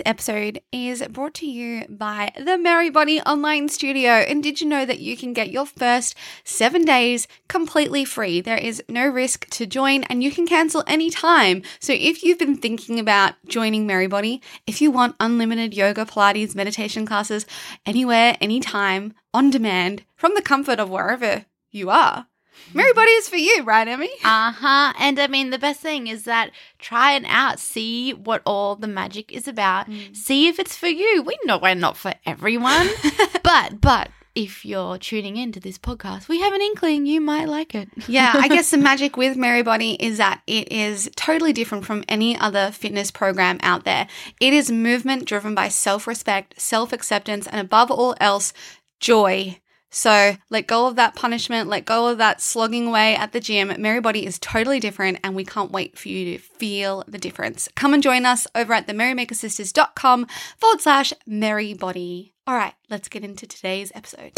This episode is brought to you by the Merrybody Online Studio. And did you know that you can get your first seven days completely free? There is no risk to join and you can cancel anytime. So if you've been thinking about joining Merrybody, if you want unlimited yoga, Pilates, meditation classes anywhere, anytime, on demand, from the comfort of wherever you are, Merrybody is for you, right, Emmy? Uh huh. And I mean, the best thing is that try it out. See what all the magic is about. See if it's for you. We know we're not for everyone, but but if you're tuning into this podcast, we have an inkling you might like it. yeah, I guess the magic with Merrybody is that it is totally different from any other fitness program out there. It is movement driven by self respect, self acceptance, and above all else, joy. So let go of that punishment, let go of that slogging away at the gym. Merrybody is totally different, and we can't wait for you to feel the difference. Come and join us over at themerrymakersisters.com forward slash merrybody. All right, let's get into today's episode.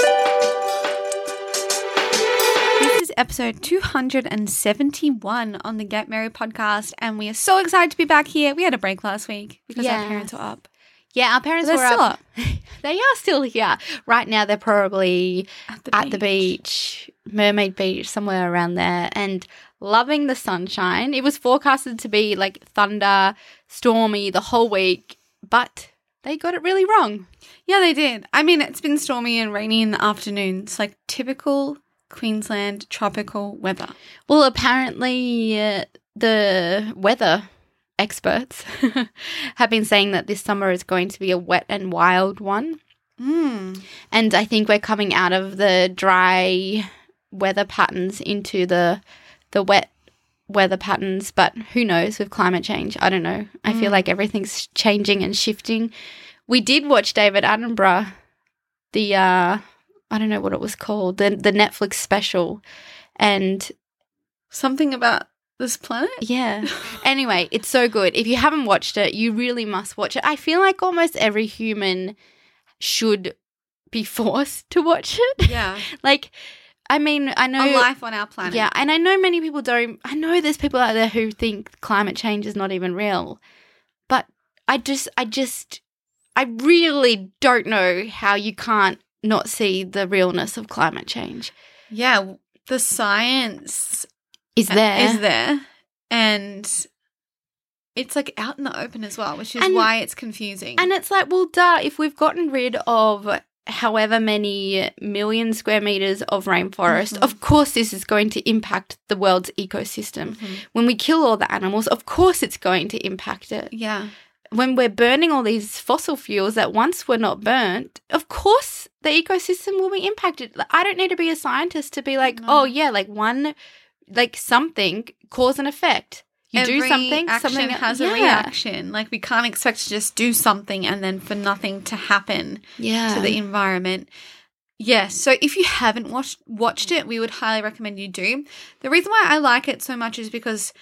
This is episode 271 on the Get Merry podcast, and we are so excited to be back here. We had a break last week because our parents were up. Yeah, our parents They're were still up. they are still here. Right now, they're probably At the at the beach, Mermaid Beach, somewhere around there, and loving the sunshine. It was forecasted to be like thunder, stormy the whole week, but they got it really wrong. Yeah, they did. I mean, it's been stormy and rainy in the afternoons, like typical Queensland tropical weather. Well, apparently, uh, the weather experts have been saying that this summer is going to be a wet and wild one. Mm. And I think we're coming out of the dry weather patterns into the the wet weather patterns, but who knows with climate change? I don't know. I feel like everything's changing and shifting. We did watch David Attenborough, the uh I don't know what it was called, the the Netflix special. And Something about this planet? yeah. anyway, it's so good. If you haven't watched it, you really must watch it. I feel like almost every human should be forced to watch it. Yeah. like, I mean, I know. A life on our planet. Yeah, and I know many people don't. I know there's people out there who think climate change is not even real, but I just, I just, I really don't know how you can't not see the realness of climate change. Yeah. The science Is there? is there. And it's like out in the open as well, which is And- why it's confusing. And it's like, well, duh, if we've gotten rid of however many million square meters of rainforest, Mhm. of course this is going to impact the world's ecosystem. Mhm. When we kill all the animals, of course it's going to impact it. yeah. When we're burning all these fossil fuels that once were not burnt, of course the ecosystem will be impacted. I don't need to be a scientist to be like, No. oh yeah, like one, like something cause and effect. You do something, action something has a reaction. Like we can't expect to just do something and then for nothing to happen. Yeah. to the environment. Yes, so if you haven't watched watched it, we would highly recommend you do. The reason why I like it so much is because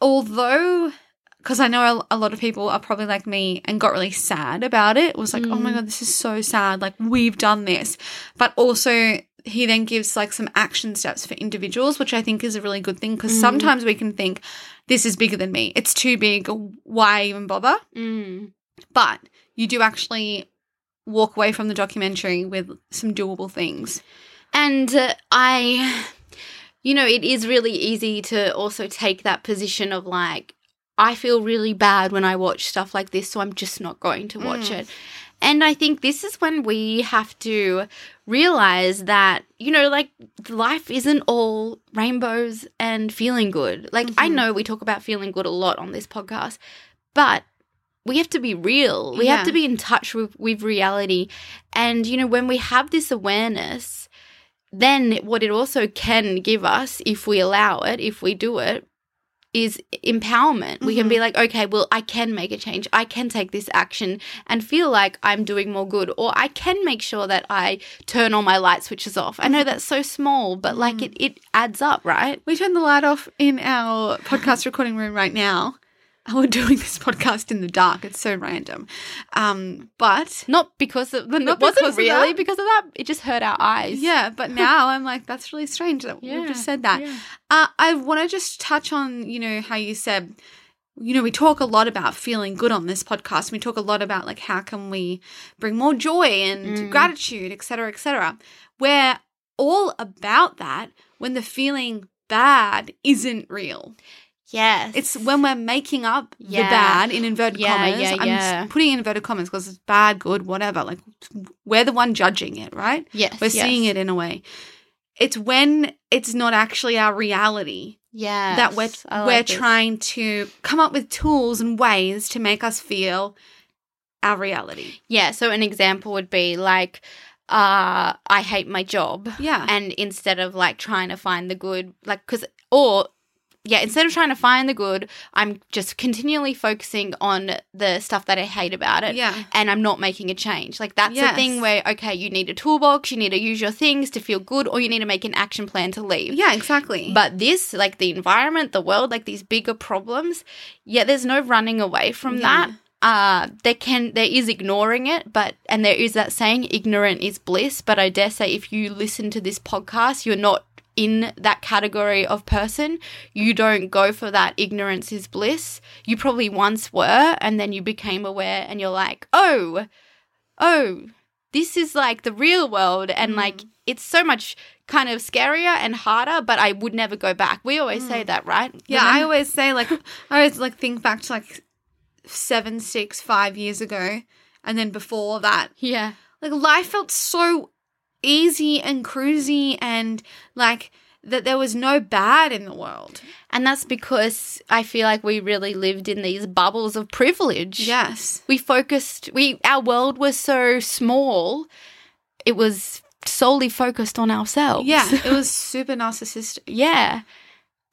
although because I know a, lot of people are probably like me and got really sad about it. It was like, oh my Mm. god, this is so sad. Like we've done this, but also he then gives like some action steps for individuals, which I think is a really good thing because Mm. sometimes we can think this is bigger than me. It's too big. Why even bother? Mm. but you do actually walk away from the documentary with some doable things. And uh, I, you know, it is really easy to also take that position of like, I feel really bad when I watch stuff like this, so I'm just not going to watch Mm. it. And I think this is when we have to realize that, you know, like life isn't all rainbows and feeling good. Like, I Mhm. know we talk about feeling good a lot on this podcast, but we have to be real. We have to be in touch with, with reality. And, you know, when we have this awareness, then what it also can give us, if we allow it, if we do it, is empowerment. We can be mm-hmm. like, okay, well, I can make a change. I can take this action and feel like I'm doing more good. Or I can make sure that I turn all my light switches off. I know mm-hmm. that's so small, but like mm-hmm. it, it adds up, right? We turn the light off in our podcast recording room right now. We're doing this podcast in the dark. It's so random. Um, but Not because of, Not it wasn't really that. because of that. It just hurt our eyes. yeah, but now I'm like, that's really strange that you just said that. yeah. Uh, I want to just touch on, you know, how you said, you know, we talk a lot about feeling good on this podcast. We talk a lot about like how can we bring more joy and Mm. gratitude, et cetera, et cetera. We're all about that when the feeling bad isn't real. Yes. It's when we're making up the Yeah. bad in inverted Yeah, commas. yeah, I'm yeah. putting in inverted commas because it's bad, good, whatever. Like we're the one judging it, right? yes. We're seeing it in a way. It's when it's not actually our reality Yeah. that we're we're trying to come up with tools and ways to make us feel our reality. Yeah. So an example would be like, uh, I hate my job. Yeah. and instead of like trying to find the good like because or yeah instead of trying to find the good i'm just continually focusing on the stuff that i hate about it yeah. and i'm not making a change like that's the thing where okay you need a toolbox you need to use your things to feel good or you need to make an action plan to leave Yeah, exactly. but this like the environment the world like these bigger problems yeah there's no running away from Yeah. that uh there can there is ignoring it but and there is that saying ignorant is bliss but i dare say if you listen to this podcast you're not in that category of person you don't go for that ignorance is bliss. You probably once were and then you became aware and you're like oh oh this is like the real world. And mm. like it's so much kind of scarier and harder but i would never go back. We always say mm. that right? Yeah, I always say like I always like think back to like seven, six, five years ago, and then before that, yeah. Like life felt so easy and cruisy, and like that there was no bad in the world. And that's because I feel like we really lived in these bubbles of privilege. Yes. We focused we our world was so small. It was solely focused on ourselves. Yeah, it was super narcissistic. yeah.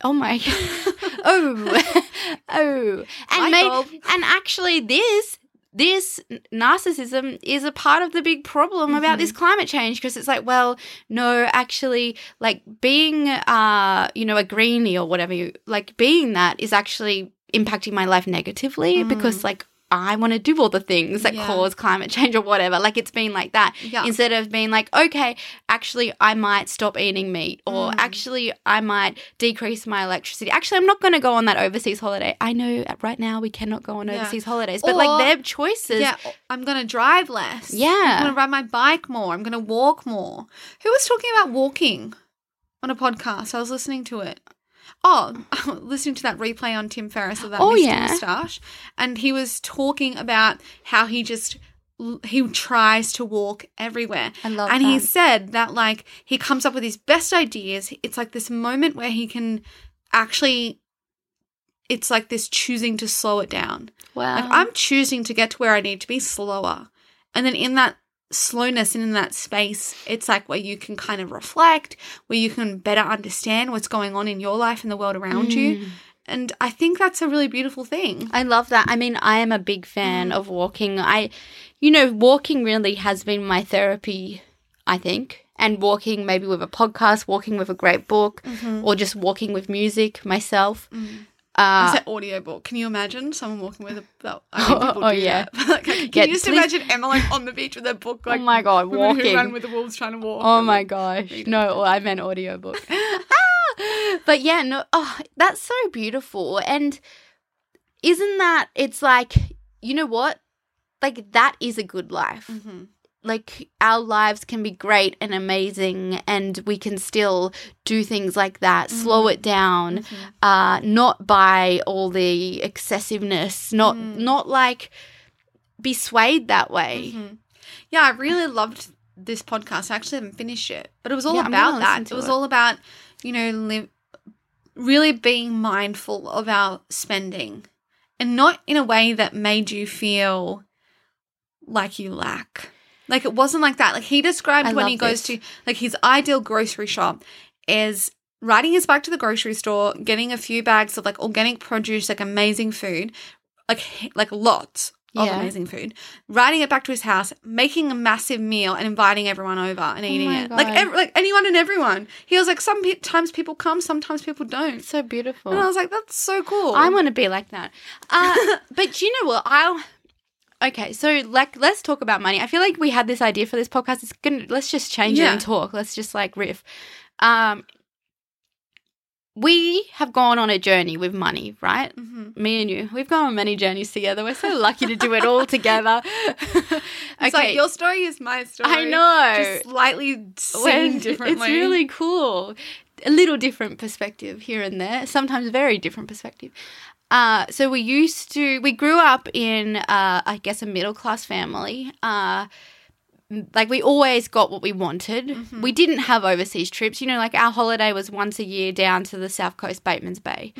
Oh my Oh. oh. And may- and actually this this narcissism is a part of the big problem about Mm-hmm. this climate change because it's like well no actually like being uh you know a greenie or whatever you like being that is actually impacting my life negatively because like I want to do all the things that. Yeah. cause climate change or whatever. Like it's been like that. Yeah. Instead of being like, okay, actually, I might stop eating meat, or Mm. actually, I might decrease my electricity. Actually, I'm not going to go on that overseas holiday. I know right now we cannot go on Yeah. overseas holidays, but Or- like their choices. Yeah, I'm going to drive less. Yeah. I'm going to ride my bike more. I'm going to walk more. Who was talking about walking on a podcast? I was listening to it. Oh, listening to that replay on Tim Ferriss of that Oh, Mr. yeah. Moustache. And he was talking about how he just he tries to walk everywhere. I love and he said that like he comes up with his best ideas. It's like this moment where he can actually it's like this choosing to slow it down. Wow. Like I'm choosing to get to where I need to be slower. And then in that slowness and in that space, it's like where you can kind of reflect, where you can better understand what's going on in your life and the world around you. Mm. And I think that's a really beautiful thing. I love that. I mean, I am a big fan Mm. of walking. I, you know, walking really has been my therapy, I think. And walking maybe with a podcast, walking with a great book, or just walking with music myself. Mm. Uh, It's an audiobook. Can you imagine someone walking with a book? I mean, people Oh, do yeah. that. Can Yeah, you just please- imagine Emma like on the beach with a book? Like, oh my god, who walking. run with the wolves trying to walk. Oh my gosh. No, I meant audiobook. ah! But yeah, no, oh, that's so beautiful. And isn't that, it's like, you know what? Like, that is a good life. Mhm. Like, our lives can be great and amazing, and we can still do things like that, slow it down, Mhm. uh, not by all the excessiveness, not, Mm. not like, be swayed that way. Mhm. Yeah, I really loved this podcast. I actually haven't finished it, but it was all Yeah, about that. It was it. all about, you know, live, really being mindful of our spending and not in a way that made you feel like you lack. Like it wasn't like that. Like he described I when he goes this. to like his ideal grocery shop is riding his bike to the grocery store, getting a few bags of like organic produce, like amazing food, like like lots of Yeah. amazing food, riding it back to his house, making a massive meal, and inviting everyone over and eating Oh it. Like God. ev- like anyone and everyone. He was like, sometimes people come, sometimes people don't. So beautiful. And I was like, that's so cool. I want to be like that. Uh, but you know what? I'll. Okay, so like, let's talk about money. I feel like we had this idea for this podcast. It's gonna let's just change it and talk. Let's just like riff. Um, we have gone on a journey with money, right? Mhm. Me and you, we've gone on many journeys together. We're so lucky to do it all together. It's like your story is my story. I know. Just slightly seen differently. It's really cool. A little different perspective here and there, sometimes very different perspective. Uh, so we used to, we grew up in, uh, I guess, a middle class family. Uh, like we always got what we wanted. Mm-hmm. We didn't have overseas trips. You know, like our holiday was once a year down to the south coast, Batemans Bay.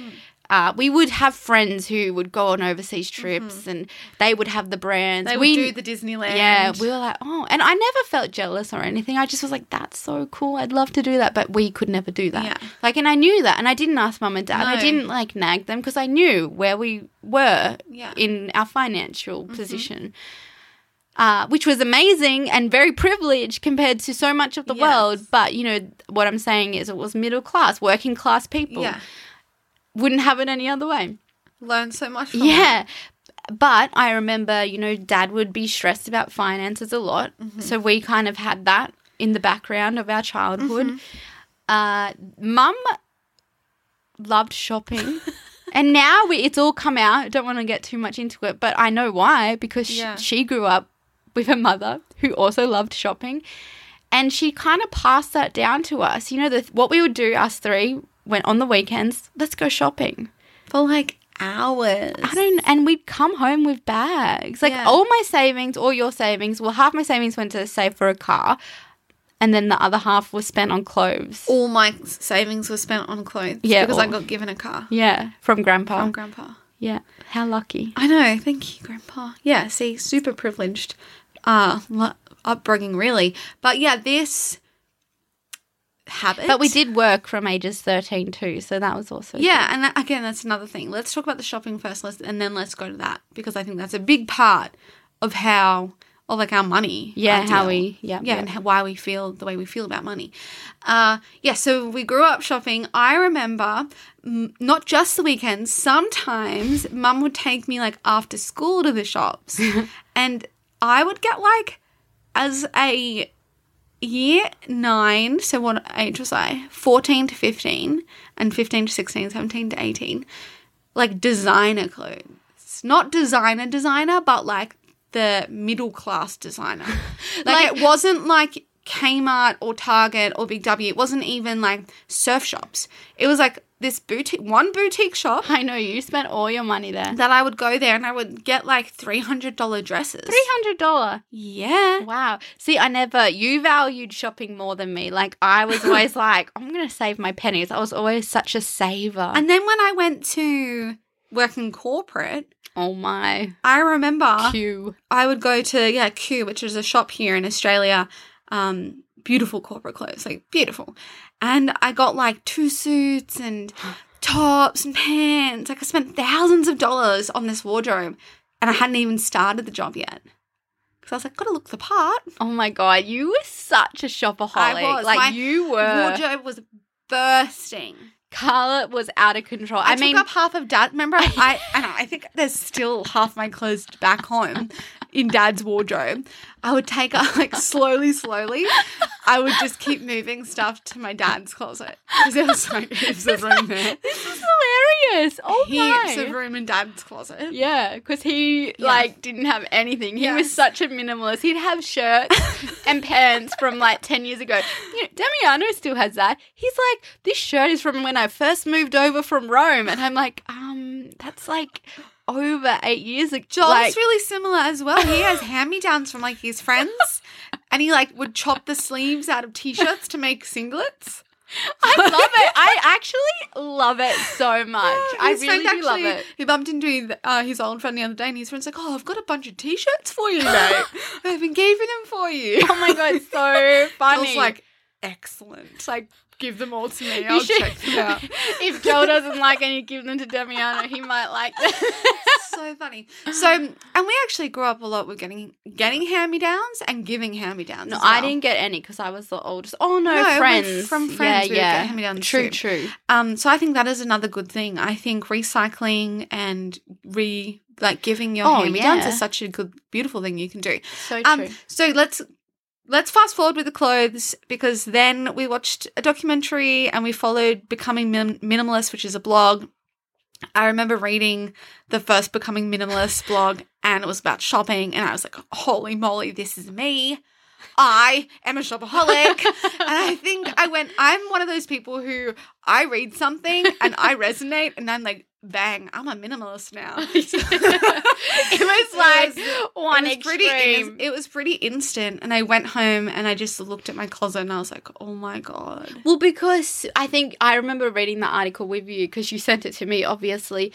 Uh, we would have friends who would go on overseas trips, and they would have the brands. Mm-hmm. They we would do the Disneyland. yeah, we were like, oh, and I never felt jealous or anything. I just was like, that's so cool. I'd love to do that, but we could never do that. Yeah. Like, and I knew that, and I didn't ask mum and dad. I didn't like nag them because I knew where we were Yeah. in our financial position. Uh, which was amazing and very privileged compared to so much of the Yes. world. But, you know, what I'm saying is it was middle class, working class people. yeah. Wouldn't have it any other way. Learn so much from Yeah. But I remember, you know, dad would be stressed about finances a lot. Mm-hmm. So we kind of had that in the background of our childhood. Mm-hmm. Uh, Mum loved shopping. and now we, it's all come out. I don't want to get too much into it, but I know why because Yeah. she grew up with a mother who also loved shopping. And she kind of passed that down to us. You know, the, what we would do, us three, went on the weekends, let's go shopping. For like hours. I don't, and we'd come home with bags. Like Yeah. all my savings, all your savings. Well, half my savings went to save for a car, and then the other half was spent on clothes. All my savings were spent on clothes. Yeah, Because I got given a car Yeah, from grandpa. from grandpa. yeah, how lucky. I know. Thank you, Grandpa. Yeah, see, super privileged uh, upbringing, really. But yeah, this habit. But we did work from ages thirteen too, so that was also Yeah, and that, again, that's another thing. Let's talk about the shopping first, let's, and then let's go to that because I think that's a big part of how, or like our money. yeah, how we yeah yeah, and how, why we feel the way we feel about money. Uh, yeah, so we grew up shopping. I remember mm, not just the weekends. Sometimes mum would take me like after school to the shops, and I would get like as a year nine. So what age was I? Fourteen to fifteen, and fifteen to 16, 17 to eighteen. Like designer clothes, not designer designer, but like the middle class designer. Like, Like- it wasn't like Kmart or Target or Big W. It wasn't even like surf shops. It was like this boutique, one boutique shop I know you spent all your money there. that I would go there and I would get like three hundred dollar dresses. Three hundred dollar. Yeah. Wow. See, I never. You valued shopping more than me. Like I was always like, I'm gonna save my pennies. I was always such a saver. And then when I went to work in corporate, oh my, I remember Cue. I would go to yeah Cue, which is a shop here in Australia. Um, beautiful corporate clothes, like beautiful. And I got like two suits and tops and pants. Like I spent thousands of dollars on this wardrobe, and I hadn't even started the job yet. Because I was like, gotta look the part. Oh my god, you were such a shopaholic. I was. Like My you were. Wardrobe was bursting. Carla was out of control. I, I, mean, took up half of dad. Remember, I I, know, I think there's still half my clothes back home in dad's wardrobe. I would take up like slowly, slowly. I would just keep moving stuff to my dad's closet because there was like heaps of room there. this is hilarious. Oh Heaps my. of room in dad's closet. Yeah, because he Yeah. like didn't have anything. He was such a minimalist. He'd have shirts and pants from like ten years ago. You know, Damiano still has that. He's like, this shirt is from when I first moved over from Rome, and I'm like, um, that's like over eight years ago. Joel's like, really similar as well. He has hand me downs from like his friends, and he like would chop the sleeves out of t-shirts to make singlets. I love it. I actually love it so much. I His really friend love it. He bumped into uh, his old friend the other day, and his friend's like, "Oh, I've got a bunch of t-shirts for you, mate. I've been keeping them for you." Oh my god, so funny. Joel's like, "Excellent. Like, give them all to me. I'll should- check them out." if Joel doesn't like any, give them to Damiano. He might like them. so funny. So, and we actually grew up a lot with getting getting hand me downs and giving hand me downs. No, I didn't get any because I was the oldest. Oh no, No, friends from friends Yeah, would yeah. hand-me-downs True, too. true. Um, so I think that is another good thing. I think recycling and re like giving your Oh, hand me downs yeah. is such a good, beautiful thing you can do. So true. Um, so let's let's fast forward with the clothes because then we watched a documentary and we followed Becoming Min- Minimalist, which is a blog. I remember reading the first Becoming Minimalist blog and it was about shopping and I was like, holy moly, this is me. I am a shopaholic. and I think I went, I'm one of those people who I read something and I resonate and I'm like, bang, I'm a minimalist now. it was like was- one it was pretty extreme. it was pretty instant and i went home and i just looked at my closet and i was like oh my god Well, because I think I remember reading the article with you because you sent it to me, obviously.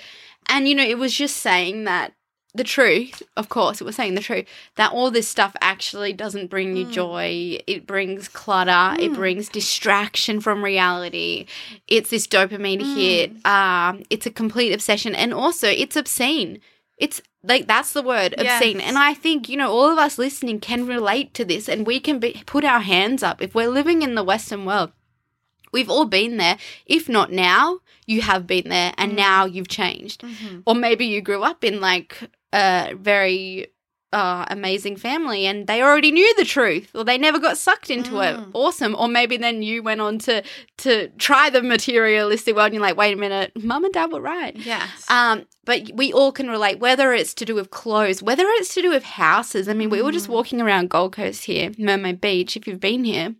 And, you know, it was just saying that the truth, of course, it was saying the truth, that all this stuff actually doesn't bring you Mm. joy. It brings clutter, it Mm. brings distraction from reality. It's this dopamine Mm. hit. Um, it's a complete obsession. And also, it's obscene. It's like that's the word obscene Yes. and i think you know all of us listening can relate to this and we can be, put our hands up if we're living in the western world We've all been there. If not now, you have been there and Mm. now you've changed. Or maybe you grew up in like a very uh, amazing family and they already knew the truth or they never got sucked into it. Mm. Awesome. Or maybe then you went on to to try the materialistic world and you're like, wait a minute, mum and dad were right. yes Um, but we all can relate, whether it's to do with clothes, whether it's to do with houses. I mean, we were just Mm. walking around Gold Coast here, Mermaid Beach, if you've been here.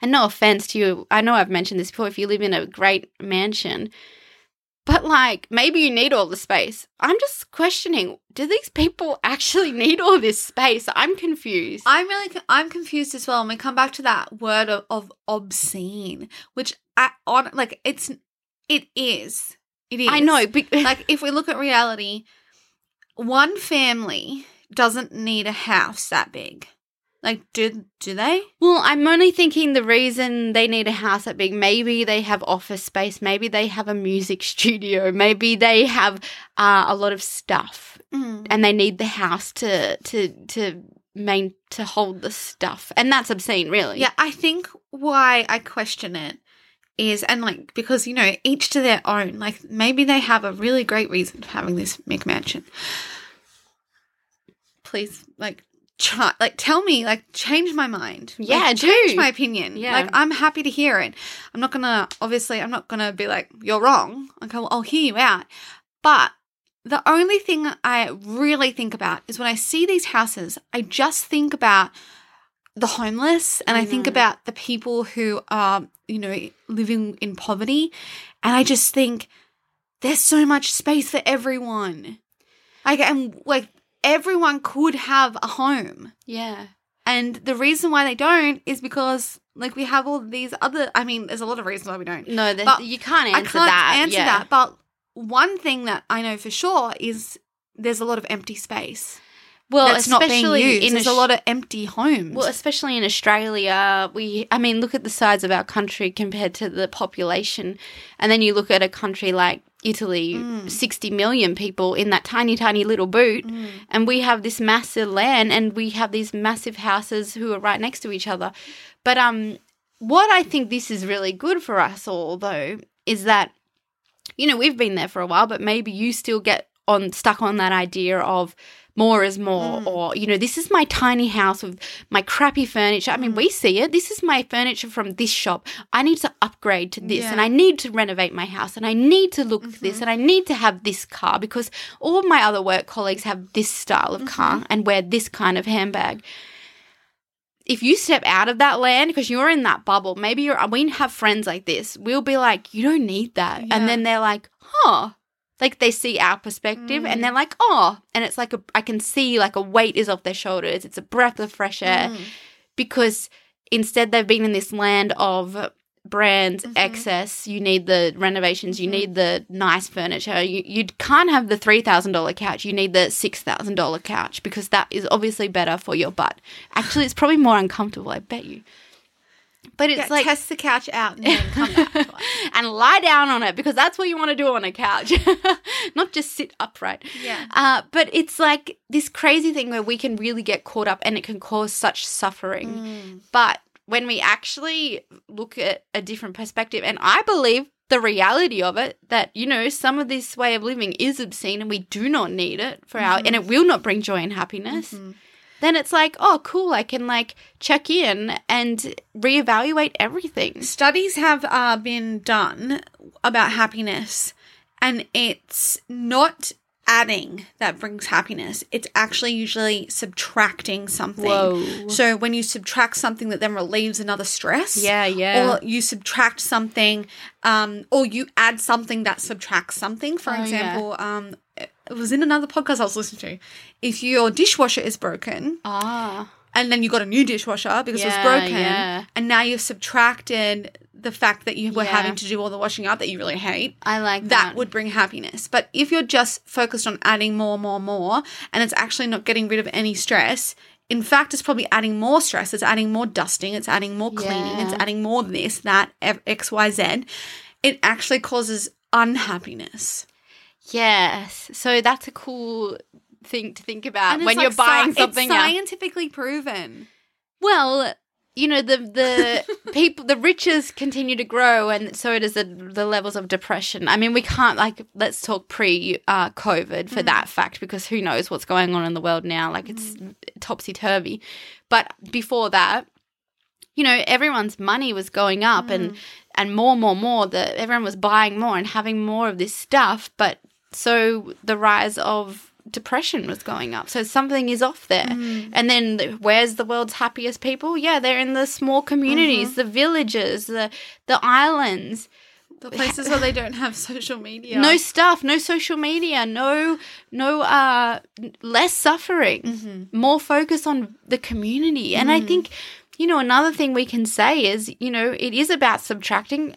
And no offense to you, I know I've mentioned this before, if you live in a great mansion, but like maybe you need all the space. I'm just questioning do these people actually need all this space? I'm confused. i'm really i'm confused as well and we come back to that word of, of obscene which i on like it's it is it is I know. Be- like if we look at reality one family doesn't need a house that big like do do they? Well, I'm only thinking the reason they need a house that big, maybe they have office space, maybe they have a music studio, maybe they have uh, a lot of stuff, and they need the house to to to main to hold the stuff, and that's obscene, really. Yeah, I think why I question it is, and like, because, you know, each to their own. Like, maybe they have a really great reason for having this McMansion. Please, like, try, like, tell me, like, change my mind. Like, Yeah, change my opinion. Yeah. Like, I'm happy to hear it. I'm not gonna, obviously, I'm not gonna be like, you're wrong. Like, I'll, I'll hear you out. But the only thing I really think about is when I see these houses, I just think about the homeless and I, I think mm-hmm. about the people who are, you know, living in poverty. And I just think there's so much space for everyone. Like, and like everyone could have a home. yeah. And the reason why they don't is because, like, we have all these other. I mean, there's a lot of reasons why we don't. No, But you can't answer I can't that. answer yeah. that. But one thing that I know for sure is there's a lot of empty space Well, that's not being especially used. in there's a Aus- lot of empty homes. Well, especially in Australia, we, I mean, look at the size of our country compared to the population. And then you look at a country like Italy, Mm. 60 million people in that tiny, tiny little boot. Mm. And we have this massive land and we have these massive houses who are right next to each other. But um, what I think this is really good for us all, though, is that, you know, we've been there for a while, but maybe you still get on stuck on that idea of more is more Mm. or you know this is my tiny house with my crappy furniture i mean Mm. we see it this is my furniture from this shop i need to upgrade to this and i need to renovate my house and i need to look Mm-hmm. this and i need to have this car because all of my other work colleagues have this style of Mm-hmm. car and wear this kind of handbag if you step out of that land because you're in that bubble maybe you're we have friends like this we'll be like you don't need that Yeah. and then they're like huh Like they see our perspective and they're like, oh, and it's like a, I can see like a weight is off their shoulders. It's a breath of fresh air. Mm. because instead they've been in this land of brands Mm-hmm. excess. You need the renovations. You need the nice furniture. You, you can't have the $3000 couch. You need the $6000 couch because that is obviously better for your butt. Actually it's probably more uncomfortable i bet you but it's Yeah, like test the couch out and then come back and lie down on it because that's what you want to do on a couch, not just sit upright. Yeah. Uh, but it's like this crazy thing where we can really get caught up and it can cause such suffering. Mm. But when we actually look at a different perspective, and I believe the reality of it that you know some of this way of living is obscene and we do not need it for our and it will not bring joy and happiness then it's like oh cool i can like check in and reevaluate everything Studies have uh, been done about happiness, and it's not adding that brings happiness. It's actually usually subtracting something. Whoa. So when you subtract something that then relieves another stress, Yeah, yeah. or you subtract something, um, or you add something that subtracts something. For Oh, yeah. example, um, it was in another podcast I was listening to. If your dishwasher is broken, ah and then you got a new dishwasher because it was broken, yeah. and now you've subtracted the fact that you were Yeah. having to do all the washing up that you really hate. i like That that, would bring happiness. But if you're just focused on adding more, more, more, and it's actually not getting rid of any stress, in fact, it's probably adding more stress. It's adding more dusting. It's adding more cleaning. It's adding more this, that, F- X, Y, Z. It actually causes unhappiness. Yes so that's a cool thing to think about when like you're buying sci- something it's else. scientifically proven. Well, you know the the people the riches continue to grow, and so does the the levels of depression. I mean, we can't like let's talk pre uh, COVID for mm-hmm. that fact because who knows what's going on in the world now? Like it's mm-hmm. topsy turvy. But before that, you know, everyone's money was going up, and mm. and more, more, more. That everyone was buying more and having more of this stuff, but so the rise of depression was going up. So something is off there. And then where's the world's happiest people? Yeah, they're in the small communities, the villages, the the islands. The places where they don't have social media. No stuff, no social media, no no uh less suffering. Mm-hmm. More focus on the community. And I think you know another thing we can say is, you know, it is about subtracting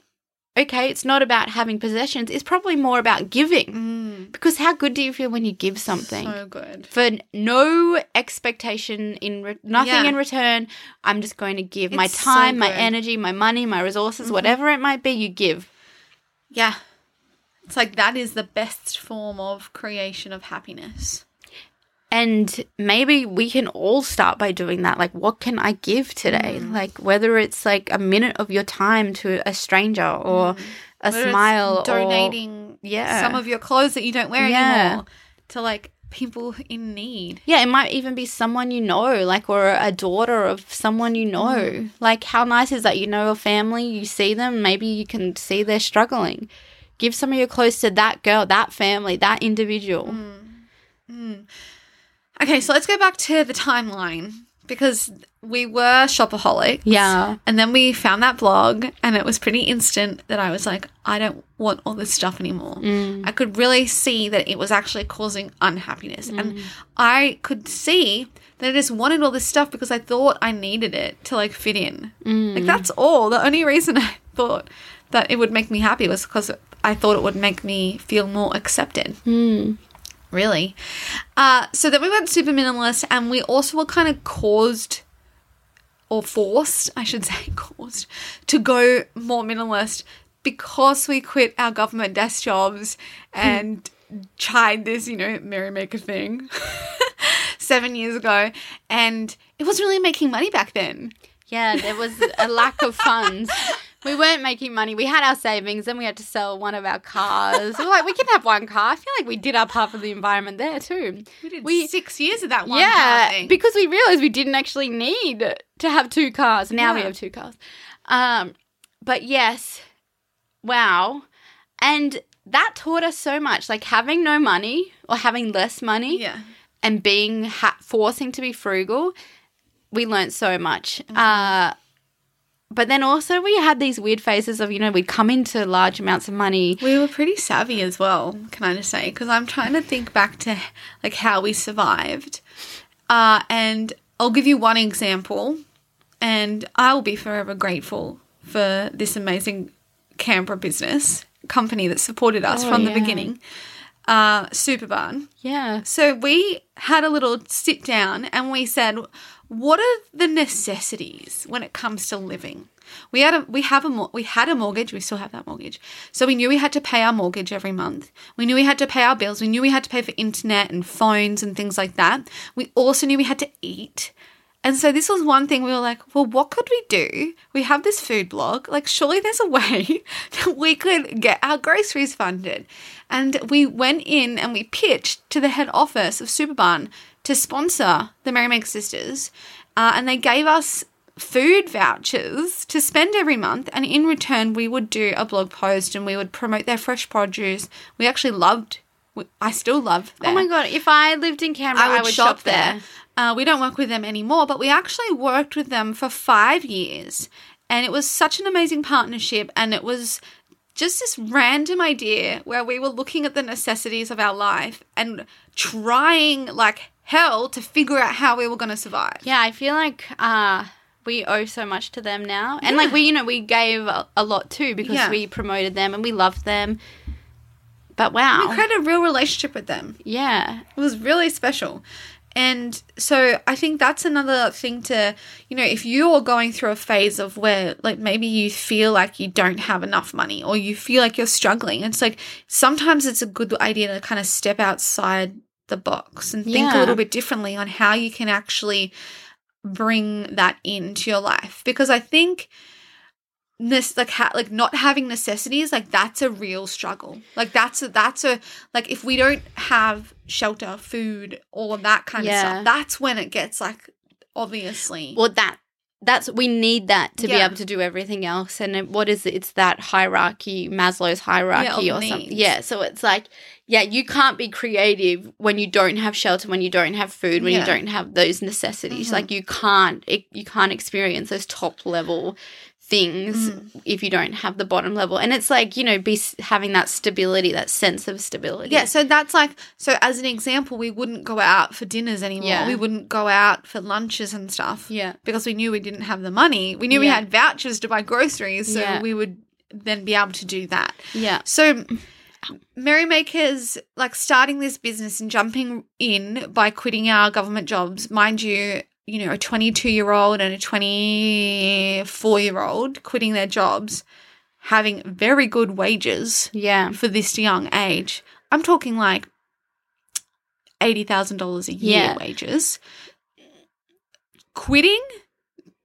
okay, it's not about having possessions. It's probably more about giving. Because how good do you feel when you give something? Mm. So good. for no expectation in re- nothing Yeah. in return. I'm just going to give my It's so time, my. Mm-hmm. energy, my money, my resources, whatever it might be. You give. Yeah. It's like that is the best form of creation of happiness. And maybe we can all start by doing that. Like, what can I give today? Mm. Like, whether it's like a minute of your time to a stranger or a Mm. Whether it's smile or donating yeah. some of your clothes that you don't wear Yeah. anymore to like people in need. Yeah, it might even be someone you know, like, or a daughter of someone you know. Mm. Like, how nice is that? You know a family, you see them, maybe you can see they're struggling. Give some of your clothes to that girl, that family, that individual. Mm. Okay, so let's go back to the timeline because we were shopaholics. Yeah. And then we found that blog, and it was pretty instant that I was like, I don't want all this stuff anymore. Mm. I could really see that it was actually causing unhappiness. And mm. I could see that I just wanted all this stuff because I thought I needed it to like fit in. Mm. Like, that's all. The only reason I thought that it would make me happy was because I thought it would make me feel more accepted. Hmm. Really. Uh, so then we went super minimalist, and we also were kind of caused or forced, I should say, caused to go more minimalist because we quit our government desk jobs and tried this, you know, merrymaker thing seven years ago, and it wasn't really making money back then. Yeah, there was a lack of funds. We weren't making money. We had our savings, then we had to sell one of our cars. We were like, we can have one car. I feel like we did our part for the environment there too. We did We- six years of that one yeah, because we realized we didn't actually need to have two cars. Now we have two cars. Um, but yes, wow, and that taught us so much. Like having no money or having less money, yeah. and being ha- forcing to be frugal, we learned so much. Mm-hmm. Uh, but then also we had these weird phases of, you know, we'd come into large amounts of money. We were pretty savvy as well, can I just say? Because I'm trying to think back to like how we survived. Uh, and I'll give you one example, and I will be forever grateful for this amazing Canberra business company that supported us Oh, from the beginning. Uh, Supabarn. Yeah. So we had a little sit down and we said, what are the necessities when it comes to living? We had a we have a we had a mortgage. We still have that mortgage. So we knew we had to pay our mortgage every month. We knew we had to pay our bills. We knew we had to pay for internet and phones and things like that. We also knew we had to eat. And so this was one thing we were like, well, what could we do? We have this food blog. Like, surely there's a way that we could get our groceries funded. And we went in and we pitched to the head office of Supabarn to sponsor the Merrymaker Sisters. Uh, and they gave us food vouchers to spend every month. And in return, we would do a blog post and we would promote their fresh produce. We actually loved, I still love them. Oh my god, if I lived in Canberra, I would, shop, there. Uh, we don't work with them anymore, but we actually worked with them for five years. And it was such an amazing partnership. And it was just this random idea where we were looking at the necessities of our life and trying like hell to figure out how we were going to survive. Yeah, I feel like uh we owe so much to them now. And like we you know, we gave a, a lot too because Yeah. we promoted them and we loved them. But wow. We created a real relationship with them. yeah. It was really special. And so I think that's another thing to, you know, if you're going through a phase of where, like, maybe you feel like you don't have enough money or you feel like you're struggling, it's like sometimes it's a good idea to kind of step outside the box and think a little bit differently on how you can actually bring that into your life. Because I think this like ha- like not having necessities like that's a real struggle like that's a that's a like if we don't have shelter food all of that kind of stuff that's when it gets like obviously Well that that's we need that to be able to do everything else. And what is it? It's that hierarchy, Maslow's hierarchy of or something. Yeah. So it's like, yeah, you can't be creative when you don't have shelter, when you don't have food, when Yeah. you don't have those necessities. Mhm. Like you can't, it, you can't experience those top level things Mm-hmm. if you don't have the bottom level. And it's like you know, be having that stability, that sense of stability. yeah so that's like so as an example we wouldn't go out for dinners anymore Yeah. we wouldn't go out for lunches and stuff Yeah. because we knew we didn't have the money we knew we had vouchers to buy groceries so Yeah. we would then be able to do that Yeah. So, Merrymakers, like starting this business and jumping in by quitting our government jobs, mind you, you know, a 22 year old and a 24 year old quitting their jobs, having very good wages Yeah. for this young age. I'm talking like $80,000 a year Yeah. wages. Quitting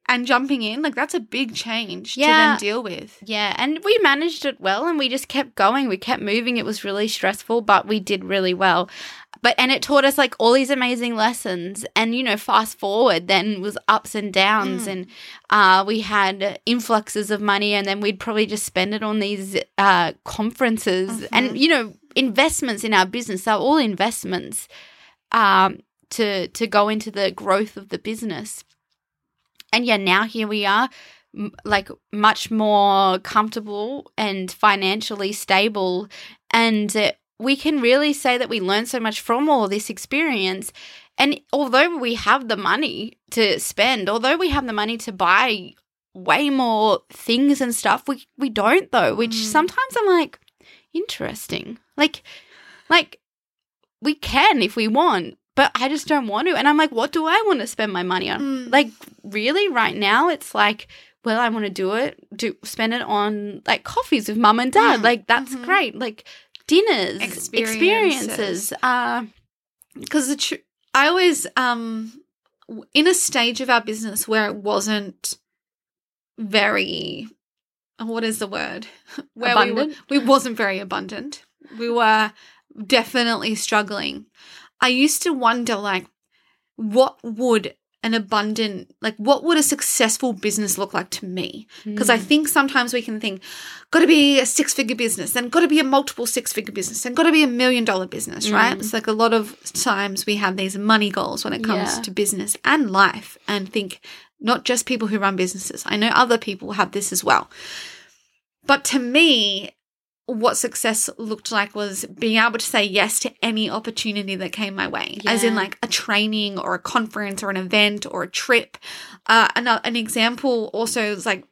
and jumping in, like that's a big change Yeah. to then deal with. Yeah, and we managed it well and we just kept going. We kept moving. It was really stressful, but we did really well. But and it taught us like all these amazing lessons. And you know, fast forward then was ups and downs Mm. and uh we had influxes of money and then we'd probably just spend it on these uh conferences Mm-hmm. and you know, investments in our business. They're all investments um to to go into the growth of the business. And yeah, now here we are m- like much more comfortable and financially stable. And uh, we can really say that we learned so much from all this experience. And although we have the money to spend although we have the money to buy way more things and stuff we we don't though which Mm. sometimes i'm like interesting. Like like we can if we want but i just don't want to and i'm like what do i want to spend my money on Mm. like really right now it's like well i want to do it do spend it on like coffees with mum and dad Mm, like that's mhm. great like dinners Experiences. uh because the tr- I always um in a stage of our business where it wasn't very uh, what is the word where Abundant? we, were, we wasn't very abundant we were definitely struggling i used to wonder like what would an abundant like what would a successful business look like to me because Mm. I think sometimes we can think, got to be a six figure business, and got to be a multiple six figure business, and got to be a million dollar business, right? Mm. It's like a lot of times we have these money goals when it comes Yeah. to business and life, and think not just people who run businesses. I know other people have this as well. But to me, what success looked like was being able to say yes to any opportunity that came my way, as in like a training or a conference or an event or a trip. Uh, an, an example also is like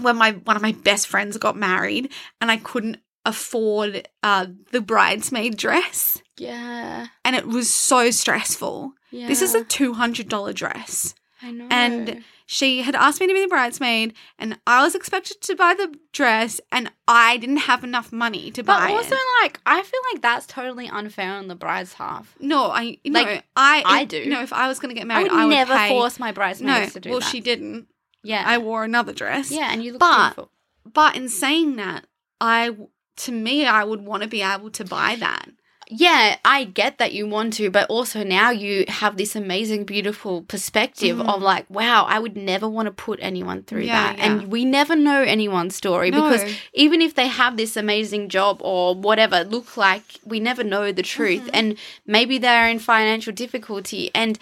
when my one of my best friends got married and I couldn't afford uh, the bridesmaid dress, Yeah. and it was so stressful. Yeah. This is a two hundred dollar dress I know. and she had asked me to be the bridesmaid and I was expected to buy the dress and I didn't have enough money to buy. but also it. like I feel like that's totally unfair on the bride's half. No, I no, Like, I I if- do. No, if I was going to get I married, would I would, never pay. force my No, bridesmaids to do it. well, that. she didn't. yeah. I wore another dress. yeah, and you look But- beautiful. But in saying that, I to me, I would want to be able to buy that. Yeah, I get that you want to, but also now you have this amazing, beautiful perspective Mm. of like, wow, I would never want to put anyone through Yeah, that. yeah. And we never know anyone's story because even if they have this amazing job or whatever look like, we never know the truth. Mm-hmm. And maybe they're in financial difficulty and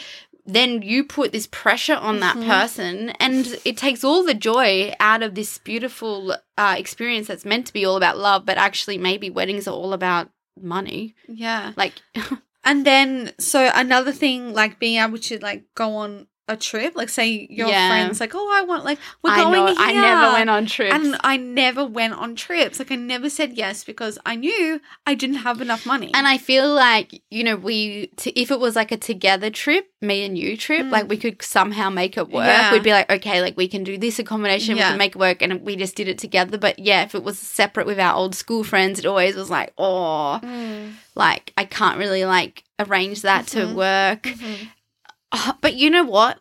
then you put this pressure on that Mm-hmm. person and it takes all the joy out of this beautiful uh, experience that's meant to be all about love but actually maybe weddings are all about money Yeah. like And then, so another thing, like being able to like go on a trip, like say your Yeah. friends, like, oh, I want, like, we're I going know here. I never went on trips. And I never went on trips. Like, I never said yes because I knew I didn't have enough money. And I feel like, you know, we, t- if it was like a together trip, me and you trip, Mm. like we could somehow make it work. Yeah. We'd be like, okay, like we can do this accommodation, Yeah. we can make it work. And we just did it together. But yeah, if it was separate with our old school friends, it always was like, oh, Mm. like I can't really like arrange that Mhm. to work. Mhm. Uh, but you know what?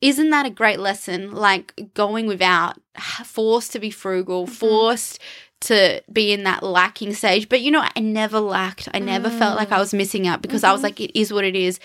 Isn't that a great lesson? Like going without, forced to be frugal, Mhm. forced to be in that lacking stage. But you know, I never lacked. I never felt like I was missing out because I was Mhm. like, it is what it is.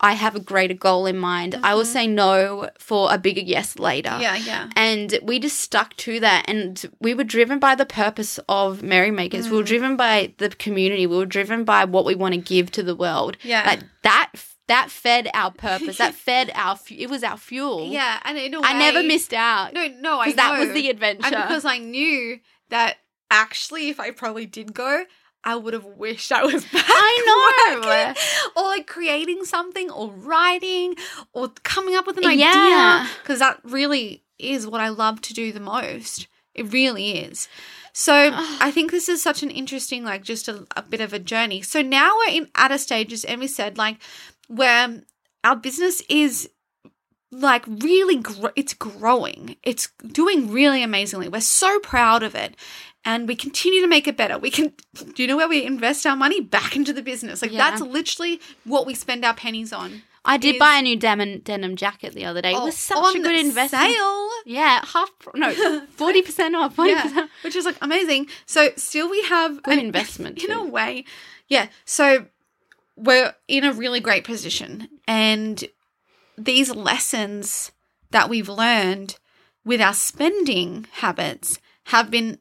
I have a greater goal in mind. I will Mhm. say no for a bigger yes later. Yeah, yeah. And we just stuck to that. And we were driven by the purpose of Merrymakers. We were Mm. driven by the community. We were driven by what we want to give to the world. Yeah. Like that, that fed our purpose. that fed our, fu- it was our fuel. yeah. And in a way, I never missed out. No, no, I know. Because that was the adventure. And because I knew that actually, if I probably did go, I would have wished I was back. I know. working. Or like creating something or writing or coming up with an Yeah. idea. Because that really is what I love to do the most. It really is. So I think this is such an interesting, like, just a, a bit of a journey. So now we're in at a stage, as Emmy said, like, where our business is like really gr- it's growing. It's doing really amazingly. We're so proud of it. And we continue to make it better. We can do you know where we invest our money? Back into the business. Like Yeah. that's literally what we spend our pennies on I did is- buy a new denim, denim jacket the other day. It oh, was such a good investment. sale? Yeah, half, no, 40% off, 40% yeah, which is like amazing. So still we have Good an- investment, in a way. Yeah so we're in a really great position and these lessons that we've learned with our spending habits have been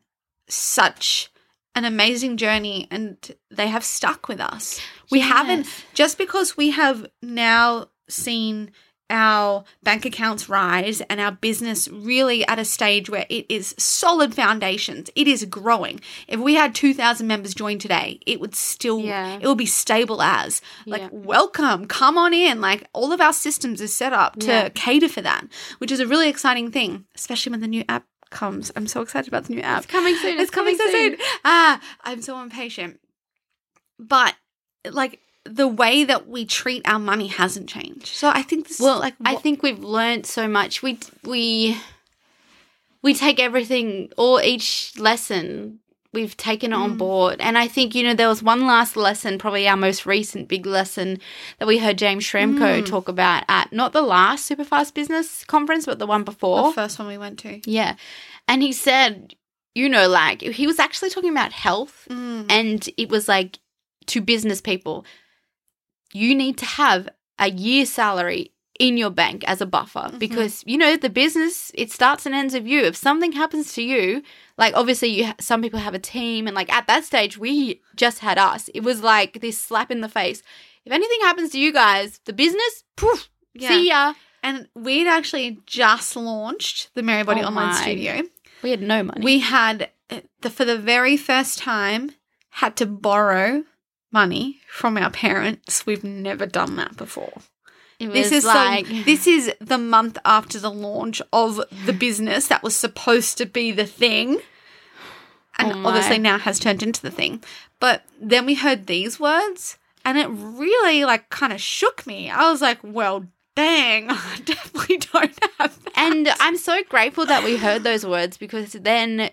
such an amazing journey and they have stuck with us. We haven't just because we have now seen our bank accounts rise and our business really at a stage where it is solid foundations. It is growing. If we had 2000 members join today, it would still Yeah. it would be stable as like Yeah. welcome, come on in. Like all of our systems is set up to Yeah. cater for that, which is a really exciting thing, especially when the new app comes. I'm so excited about the new app. It's coming soon. It's coming so soon. Ah, I'm so impatient. But like the way that we treat our money hasn't changed. So I think this Well, is like I think we've learned so much. We we we take everything or each lesson we've taken it Mm. on board. And I think you know there was one last lesson, probably our most recent big lesson that we heard James Schramko Mm. talk about at not the last Superfast Business conference, but the one before. the first one we went to. Yeah. And he said, you know, like he was actually talking about health Mm. and it was like to business people, you need to have a year's salary in your bank as a buffer Mhm. because you know the business it starts and ends with you if something happens to you like obviously you ha- some people have a team and like at that stage we just had us it was like this slap in the face if anything happens to you guys the business poof Yeah. see ya And we'd actually just launched the Merry Body Oh Online my. Studio. We had no money. We had uh, the for the very first time had to borrow money from our parents. We've never done that before. it was This is like the, this is the month after the launch of the business that was supposed to be the thing. And Oh obviously now has turned into the thing. But then we heard these words and it really like kind of shook me. I was like, well, dang, I definitely don't have that. and I'm so grateful that we heard those words because then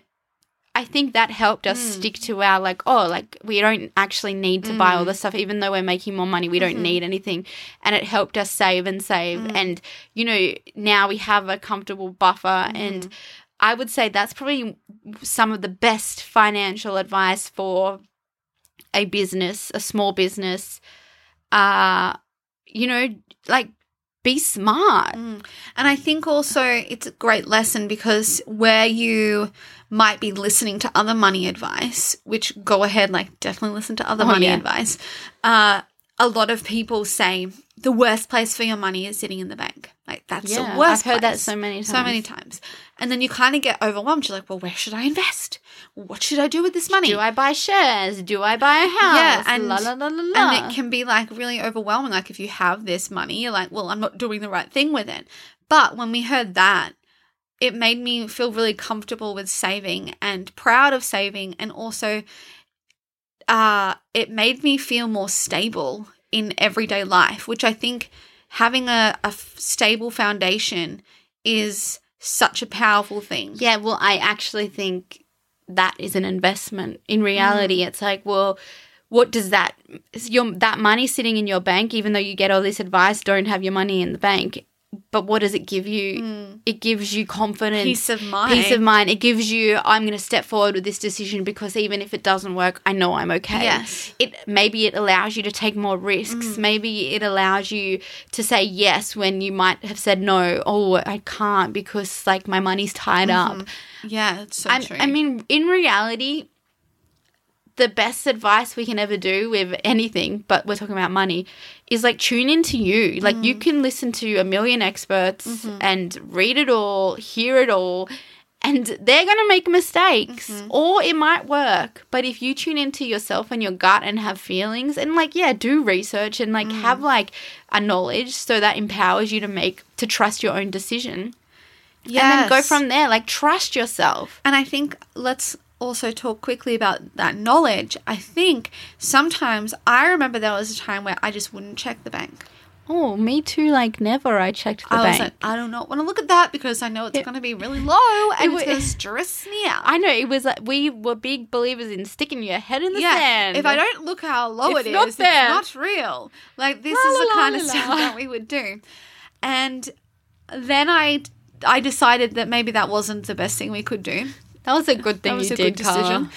I think that helped us Mm. stick to our like, oh, like we don't actually need to buy all this stuff, even though we're making more money, we don't Mhm. need anything. And it helped us save and save. Mm. And, you know, now we have a comfortable buffer. And Mm-hmm. I would say that's probably some of the best financial advice for a business, a small business. Uh, you know, like be smart. Mm. And I think also it's a great lesson because where you might be listening to other money advice, which go ahead, like definitely listen to other Oh, money yeah. advice. Uh, a lot of people say the worst place for your money is sitting in the bank. Like that's Yeah, the worst. I've heard that so many times. so many times. And then you kind of get overwhelmed. You're like, well, where should I invest? What should I do with this money? Do I buy shares? Do I buy a house? Yeah, and- la la la la la. and it can be like really overwhelming. Like if you have this money, you're like, well, I'm not doing the right thing with it. But when we heard that, it made me feel really comfortable with saving and proud of saving, and also, uh, it made me feel more stable in everyday life, which I think having a, a stable foundation is such a powerful thing. yeah, well, I actually think that is an investment. In reality, Mm. it's like, well, what does that your that money sitting in your bank, even though you get all this advice, don't have your money in the bank. But what does it give you? Mm. It gives you confidence. Peace of mind. Peace of mind. It gives you, I'm going to step forward with this decision because even if it doesn't work, I know I'm okay. Yes. It maybe it allows you to take more risks. Mm. Maybe it allows you to say yes when you might have said no. Oh, I can't because like my money's tied up. Yeah, it's so And true. I mean, in reality, the best advice we can ever do with anything, but we're talking about money, is like tune into you. Like you mm. can listen to a million experts mm-hmm. and read it all, hear it all, and they're going to make mistakes mm-hmm. or it might work. But if you tune into yourself and your gut and have feelings and like, yeah, do research and like have mm. like a knowledge so that empowers you to make, to trust your own decision. Yeah. And then go from there. Like, trust yourself. And I think let's also talk quickly about that knowledge. I think sometimes I remember there was a time where I just wouldn't check the bank. Oh, me too. Like, never I checked the I bank. was like, I do not want to look at that because I know it's going to be really low and It it's going to stress me out. I know it was like we were big believers in sticking your head in the yeah, sand. if I don't look how low It's it not is, there. it's not real. Like this La, is la, the la, kind of stuff la. that we would do. And then I I decided that maybe that wasn't the best thing we could do. That was a good thing that was you a did, good decision.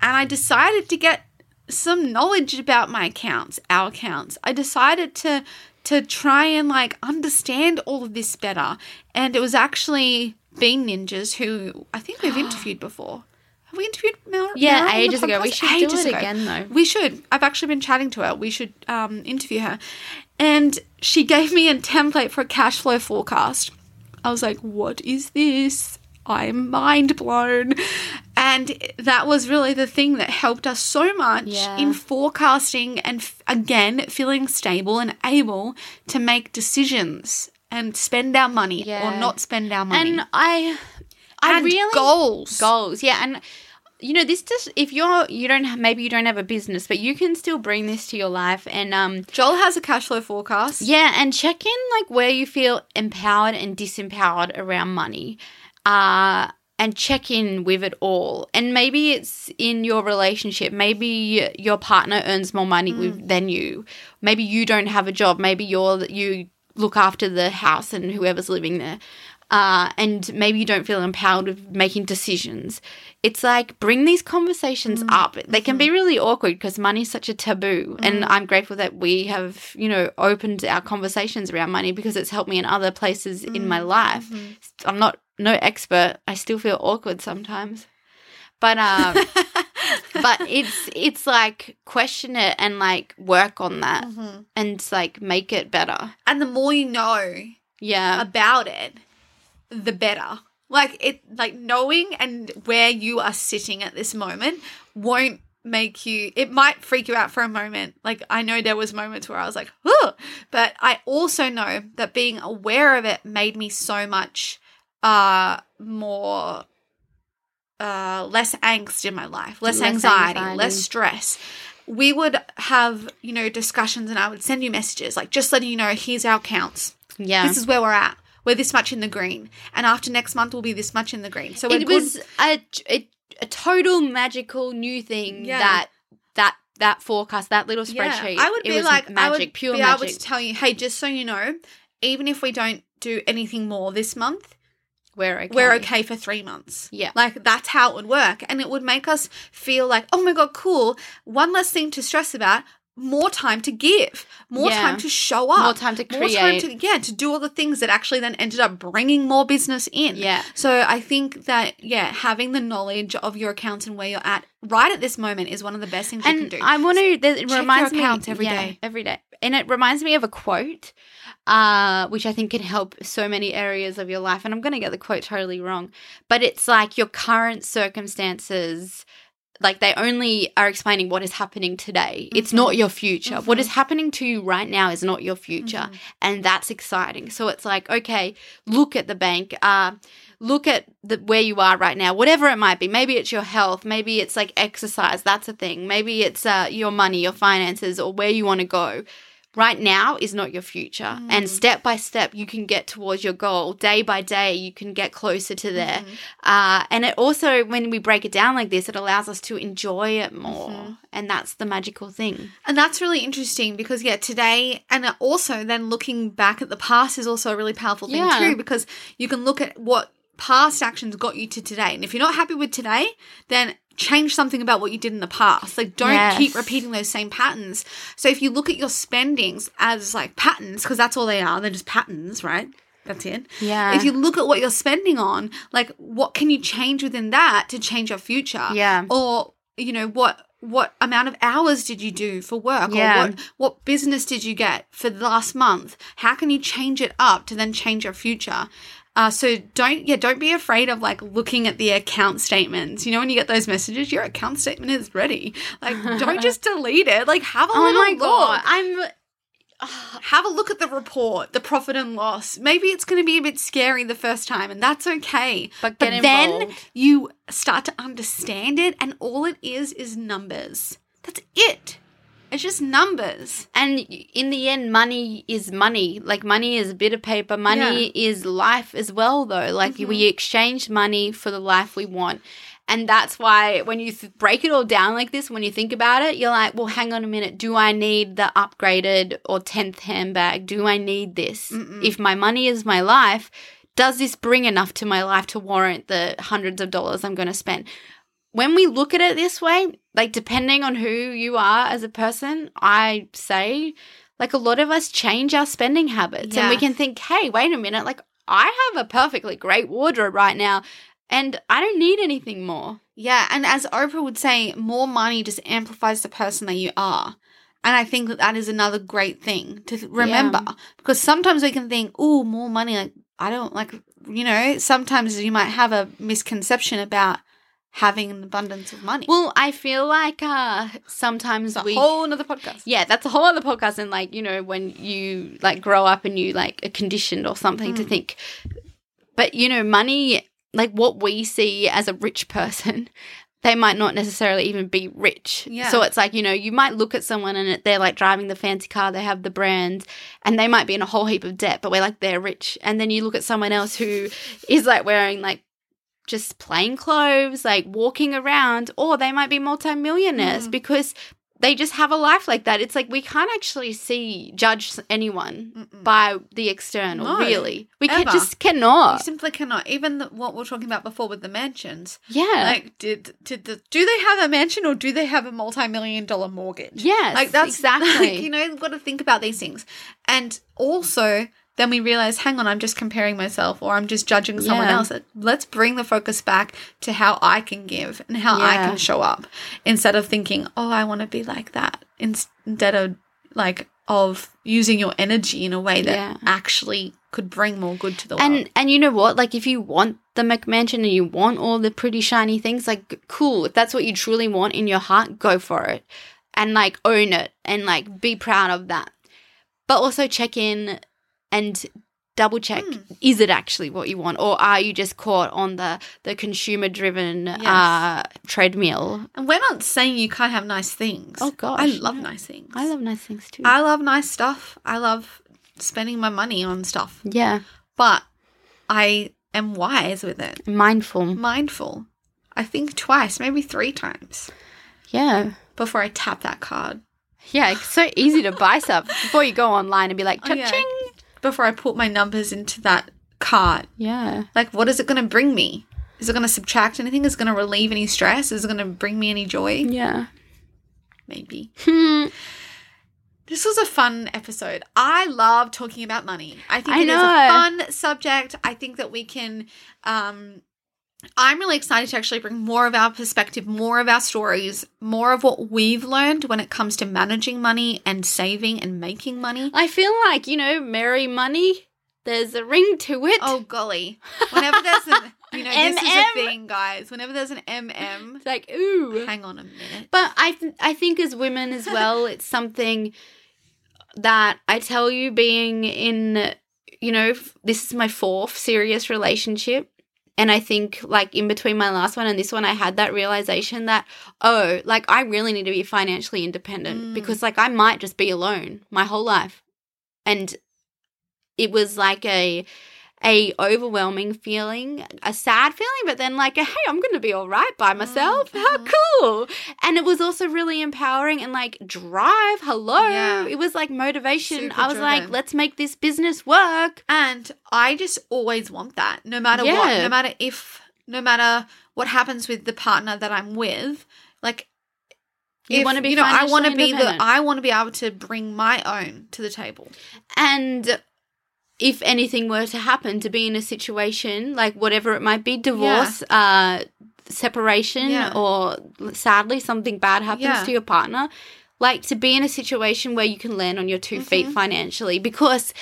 And I decided to get some knowledge about my accounts, our accounts. I decided to to try and like understand all of this better. And it was actually Bean Ninjas who I think we've interviewed before. Have we interviewed Mel? Yeah, the ages ago. We should do it ago. again, though. We should. I've actually been chatting to her. We should um, interview her. And she gave me a template for a cash flow forecast. I was like, what is this? I'm mind blown. And that was really the thing that helped us so much Yeah. in forecasting and f- again feeling stable and able to make decisions and spend our money Yeah. or not spend our money. And I, I And really goals. goals. Yeah, and you know this just if you're you don't have, maybe you don't have a business, but you can still bring this to your life and um Joel has a cash flow forecast. Yeah, and check in like where you feel empowered and disempowered around money. Uh and check in with it all. And maybe it's in your relationship. Maybe your partner earns more money mm. with, than you. Maybe you don't have a job. Maybe you're you look after the house and whoever's living there. Uh, and maybe you don't feel empowered with making decisions. It's like bring these conversations mm. up. They can be mm-hmm. really awkward because money's such a taboo. And mm. I'm grateful that we have, you know, opened our conversations around money because it's helped me in other places in my life. Mm-hmm. I'm not no expert. I still feel awkward sometimes. But um but it's it's like question it and like work on that and like make it better. And the more you know, Yeah. about it, the better. Like it like knowing and where you are sitting at this moment won't make you it might freak you out for a moment. Like I know there was moments where I was like, but I also know that being aware of it made me so much uh more uh less angst in my life, less, Less anxiety, anxiety. less stress. We would have, you know, discussions and I would send you messages like just letting you know here's our counts Yeah. this is where we're at. We're this much in the green, and after next month we'll be this much in the green. So it was a, a a total magical new thing Yeah. that that that forecast, that little Yeah. spreadsheet. I would be like, magic, I would pure be magic. able to tell you, hey, just so you know, even if we don't do anything more this month, we're okay. we're okay for three months. Yeah. Like that's how it would work. And it would make us feel like, oh my God, cool. One less thing to stress about, more time to give, more Yeah. time to show up, More time to more time create. to, yeah, to do all the things that actually then ended up bringing more business in. Yeah. So I think that, yeah, having the knowledge of your accounts and where you're at right at this moment is one of the best things you can And do. I want to. It reminds your me accounts every yeah, day. every day, and it reminds me of a quote, uh, which I think can help so many areas of your life. And I'm going to get the quote totally wrong, but it's like your current circumstances. Like they only are explaining what is happening today. It's Mm-hmm. not your future. What is happening to you right now is not your future, and that's exciting. So it's like, okay, look at the bank. Uh, look at the, where you are right now, whatever it might be. Maybe it's your health, maybe it's like exercise, that's a thing. Maybe it's uh, your money, your finances, or where you want to go. Right now is not your future. And mm. step by step, you can get towards your goal. Day by day, you can get closer to there. Mm-hmm. Uh, and it also, when we break it down like this, it allows us to enjoy it mm-hmm. more. And that's the magical thing. And that's really interesting because, yeah, today and also then looking back at the past is also a really powerful thing Yeah. too because you can look at what past actions got you to today. And if you're not happy with today, then change something about what you did in the past. Like, don't Yes. keep repeating those same patterns. So if you look at your spendings as like patterns, because that's all they are, they're just patterns, right? That's it. Yeah. If you look at what you're spending on, like what can you change within that to change your future? Yeah. Or, you know, what what amount of hours did you do for work? Yeah. Or what what business did you get for the last month? How can you change it up to then change your future? Uh, so don't yeah don't be afraid of like looking at the account statements. You know when you get those messages, your account statement is ready. Like don't just delete it. Like have a Oh little my look god, I'm have a look at the report, the profit and loss. Maybe it's going to be a bit scary the first time, and that's okay. But get then you start to understand it, and all it is is numbers. That's it. It's just numbers. And in the end, money is money. Like money is a bit of paper. Money is life as well, though. Like we mm-hmm. exchange money for the life we want. And that's why when you th- break it all down like this, when you think about it, you're like, well, hang on a minute. Do I need the upgraded or 10th handbag? Do I need this? If my money is my life, does this bring enough to my life to warrant the hundreds of dollars I'm going to spend? When we look at it this way, like depending on who you are as a person, I say, like a lot of us change our spending habits and we can think, hey, wait a minute, like I have a perfectly great wardrobe right now and I don't need anything more. Yeah, and as Oprah would say, more money just amplifies the person that you are. And I think that that is another great thing to remember because sometimes we can think, "Oh, more money." Like I don't like, you know. Sometimes you might have a misconception about having an abundance of money. Well, I feel like uh sometimes it's a we whole another podcast. yeah, that's a whole other podcast. And like, you know, when you like grow up and you like are conditioned or something Mm. to think, but you know, money, like what we see as a rich person, they might not necessarily even be rich. Yeah. So it's like, you know, you might look at someone and they're like driving the fancy car, they have the brand, and they might be in a whole heap of debt, but we're like, they're rich. And then you look at someone else who is like wearing like just plain clothes, like walking around, or they might be multimillionaires Mm. because they just have a life like that. It's like we can't actually see judge anyone Mm-mm. by the external. No, really, we can, just You cannot. simply cannot. Even the, what we we're talking about before with the mansions. Yeah, Like, did did the do they have a mansion or do they have a multi-million dollar mortgage? yes, like that's exactly. like, you know, you've got to think about these things. And also, then we realize, hang on, I'm just comparing myself or I'm just judging someone Yeah. else. Let's bring the focus back to how I can give and how I can show up instead of thinking, oh, I want to be like that. Instead of like of using your energy in a way that Yeah. actually could bring more good to the world. And and you know what? Like if you want the McMansion and you want all the pretty shiny things, like cool. If that's what you truly want in your heart, go for it. And like own it and like be proud of that. But also check in and double check Hmm. is it actually what you want or are you just caught on the the consumer driven Yes. uh treadmill And we're not saying you can't have nice things. Oh, gosh, I love no. nice things. i love nice things too I love nice stuff. I love spending my money on stuff. yeah But I am wise with it. mindful Mindful. I think twice, maybe three times yeah before I tap that card. yeah it's so easy to buy stuff before you go online and be like Oh, yeah. Before I put my numbers into that card. yeah Like, what is it going to bring me? Is it going to subtract anything? Is it going to relieve any stress? Is it going to bring me any joy? yeah Maybe. Hmm. This was a fun episode. I love talking about money. I think I it is know. a fun subject. I think that we can. Um, I'm really excited to actually bring more of our perspective, more of our stories, more of what we've learned when it comes to managing money and saving and making money. I feel like, you know, Merry Money, there's a ring to it. Oh golly! Whenever there's an, you know, this is a MM. thing, guys. Whenever there's an MM, It's like, ooh. hang on a minute. But I, th- I think as women as well, it's something that I tell you, being in, you know, this is my fourth serious relationship. And I think, like, in between my last one and this one, I had that realization that, oh, like, I really need to be financially independent Mm. because, like, I might just be alone my whole life. And it was like a, a overwhelming feeling, a sad feeling, but then like, a, hey, I'm going to be all right by myself. How mhm. cool! And it was also really empowering and like drive. Hello, Yeah. it was like motivation. Super I was like, let's make this business work. And I just always want that, no matter what, no matter if, no matter what happens with the partner that I'm with. Like, You if, want to be, you know, I want to be the. I want to be able to bring my own to the table. and if anything were to happen, to be in a situation like whatever it might be, divorce, uh, separation, Yeah. or sadly something bad happens Yeah. to your partner, like to be in a situation where you can land on your 2 feet Mm-hmm. financially, because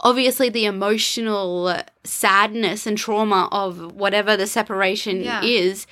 obviously the emotional sadness and trauma of whatever the separation Yeah. is,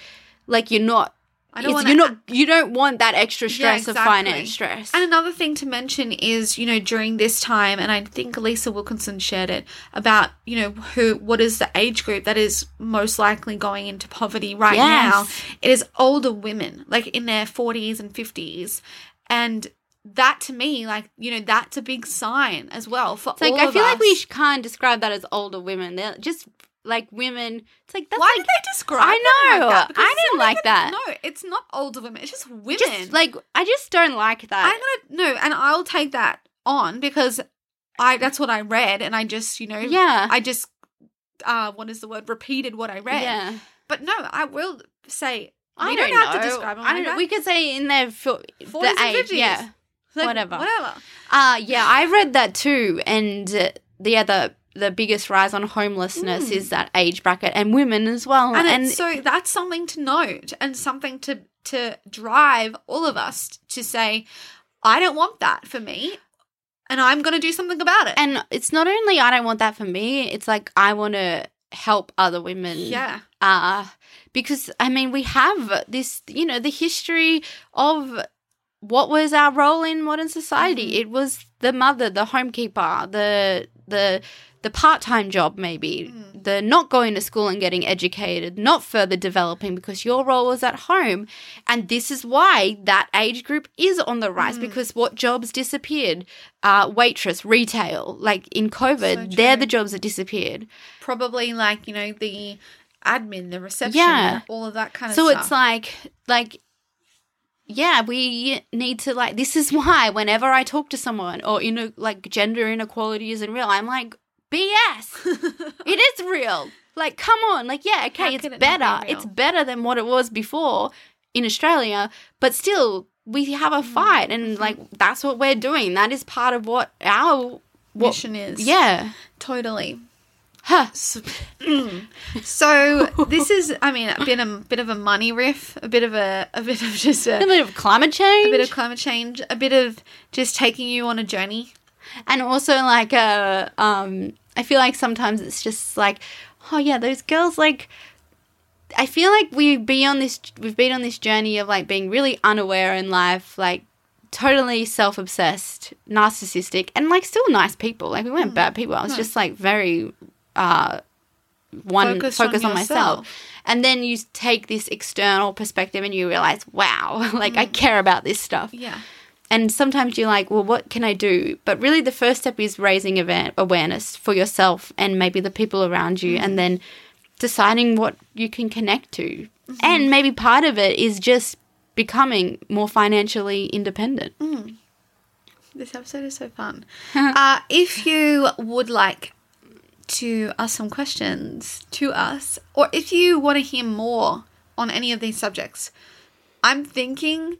like you're not. I don't want you're not. You don't want that extra Yeah, stress of exactly. finance stress. And another thing to mention is, you know, during this time, and I think Lisa Wilkinson shared it about, you know, who, what is the age group that is most likely going into poverty right Yes. now? It is older women, like in their 40s and 50s. And that to me, like, you know, that's a big sign as well for It's like I of feel like we can't describe that as older women. They're just like women. It's like that's Why like did they describe I like know. that? I didn't like even- that. No, it's not older women. It's just women. just like I just don't like that. I'm gonna no, and I'll take that on because I that's what I read, and I just you know yeah, I just uh what is the word repeated what I read. yeah. But no, I will say I we don't, don't, have know. to describe them I like don't know. that. We could say in their fo- the 40s age, 50s. yeah. Like, whatever. whatever. Uh yeah, I read that too, and uh, the other the biggest rise on homelessness is that age bracket and women as well. Mm. And, And, so that's something to note and something to to drive all of us to say, I don't want that for me, and I'm going to do something about it. and it's not only I don't want that for me. It's like I want to help other women. yeah, uh because i mean we have this you know the history of what was our role in modern society Mhm. it was the mother the homekeeper the the the part-time job maybe Mm. the not going to school and getting educated not further developing because your role was at home and this is why that age group is on the rise Mm. because what jobs disappeared uh waitress retail like in covid So they're the jobs that disappeared probably like you know the admin, the reception, Yeah. all of that kind of so stuff. So it's like like yeah we need to like this is why whenever i talk to someone or you know like gender inequality isn't real i'm like bs it is real. Like come on. Like yeah okay it's it not be better. it's better than what it was before in australia but still we have Mm. a fight and like that's what we're doing. That is part of what our what, mission is. Yeah. Totally. huh. So, so this is, I mean, a bit a bit of a money riff, a bit of a a bit of just a a, bit of climate change a bit of climate change, a bit of just taking you on a journey. And also like a um I feel like sometimes it's just like, oh yeah, those girls like. I feel like we be on this. We've been on this journey of like being really unaware in life, like totally self-obsessed, narcissistic, and like still nice people. Like we weren't bad people. I was just like very uh, one Focused focus on on, myself. And then you take this external perspective and you realize, wow, like I care about this stuff. Yeah. And sometimes you're like, well, what can I do? But really, the first step is raising ava- awareness for yourself and maybe the people around you, and mm-hmm. then deciding what you can connect to. Mm-hmm. And maybe part of it is just becoming more financially independent. Mm. This episode is so fun. uh, if you would like to ask some questions to us, or if you want to hear more on any of these subjects, I'm thinking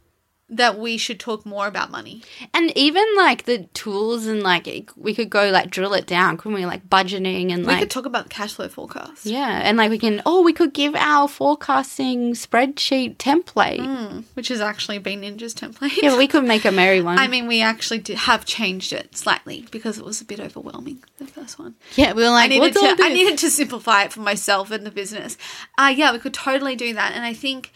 that we should talk more about money. And even like the tools and like we could go like drill it down, couldn't we? Like budgeting and We like could talk about the cash flow forecast. yeah, and like we can oh we could give our forecasting spreadsheet template. Which has actually been Ninja's template. Yeah, we could make a merry one. I mean, we actually did have changed it slightly because it was a bit overwhelming, the first one. yeah, we were like I needed, to, I needed to simplify it for myself and the business. Uh, yeah, we could totally do that. And I think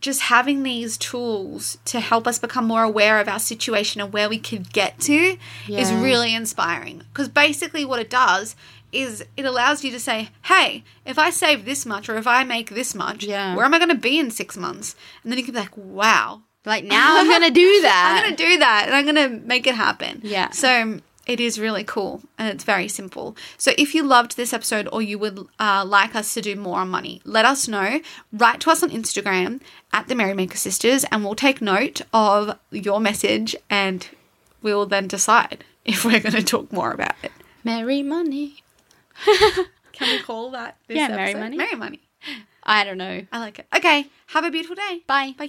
just having these tools to help us become more aware of our situation and where we could get to is really inspiring. Because basically, what it does is it allows you to say, hey, if I save this much or if I make this much, Yeah. where am I going to be in six months? And then you can be like, wow, like now I'm gonna do that. I'm going to do that and I'm going to make it happen. Yeah. So it is really cool and it's very simple. So if you loved this episode or you would uh, like us to do more on money, let us know. Write to us on Instagram at the Merrymaker Sisters and we'll take note of your message and we will then decide if we're going to talk more about it. Merry money. Can we call that this Yeah, Merry episode? Money. Merry Money. I don't know. I like it. Okay. Have a beautiful day. Bye. Bye.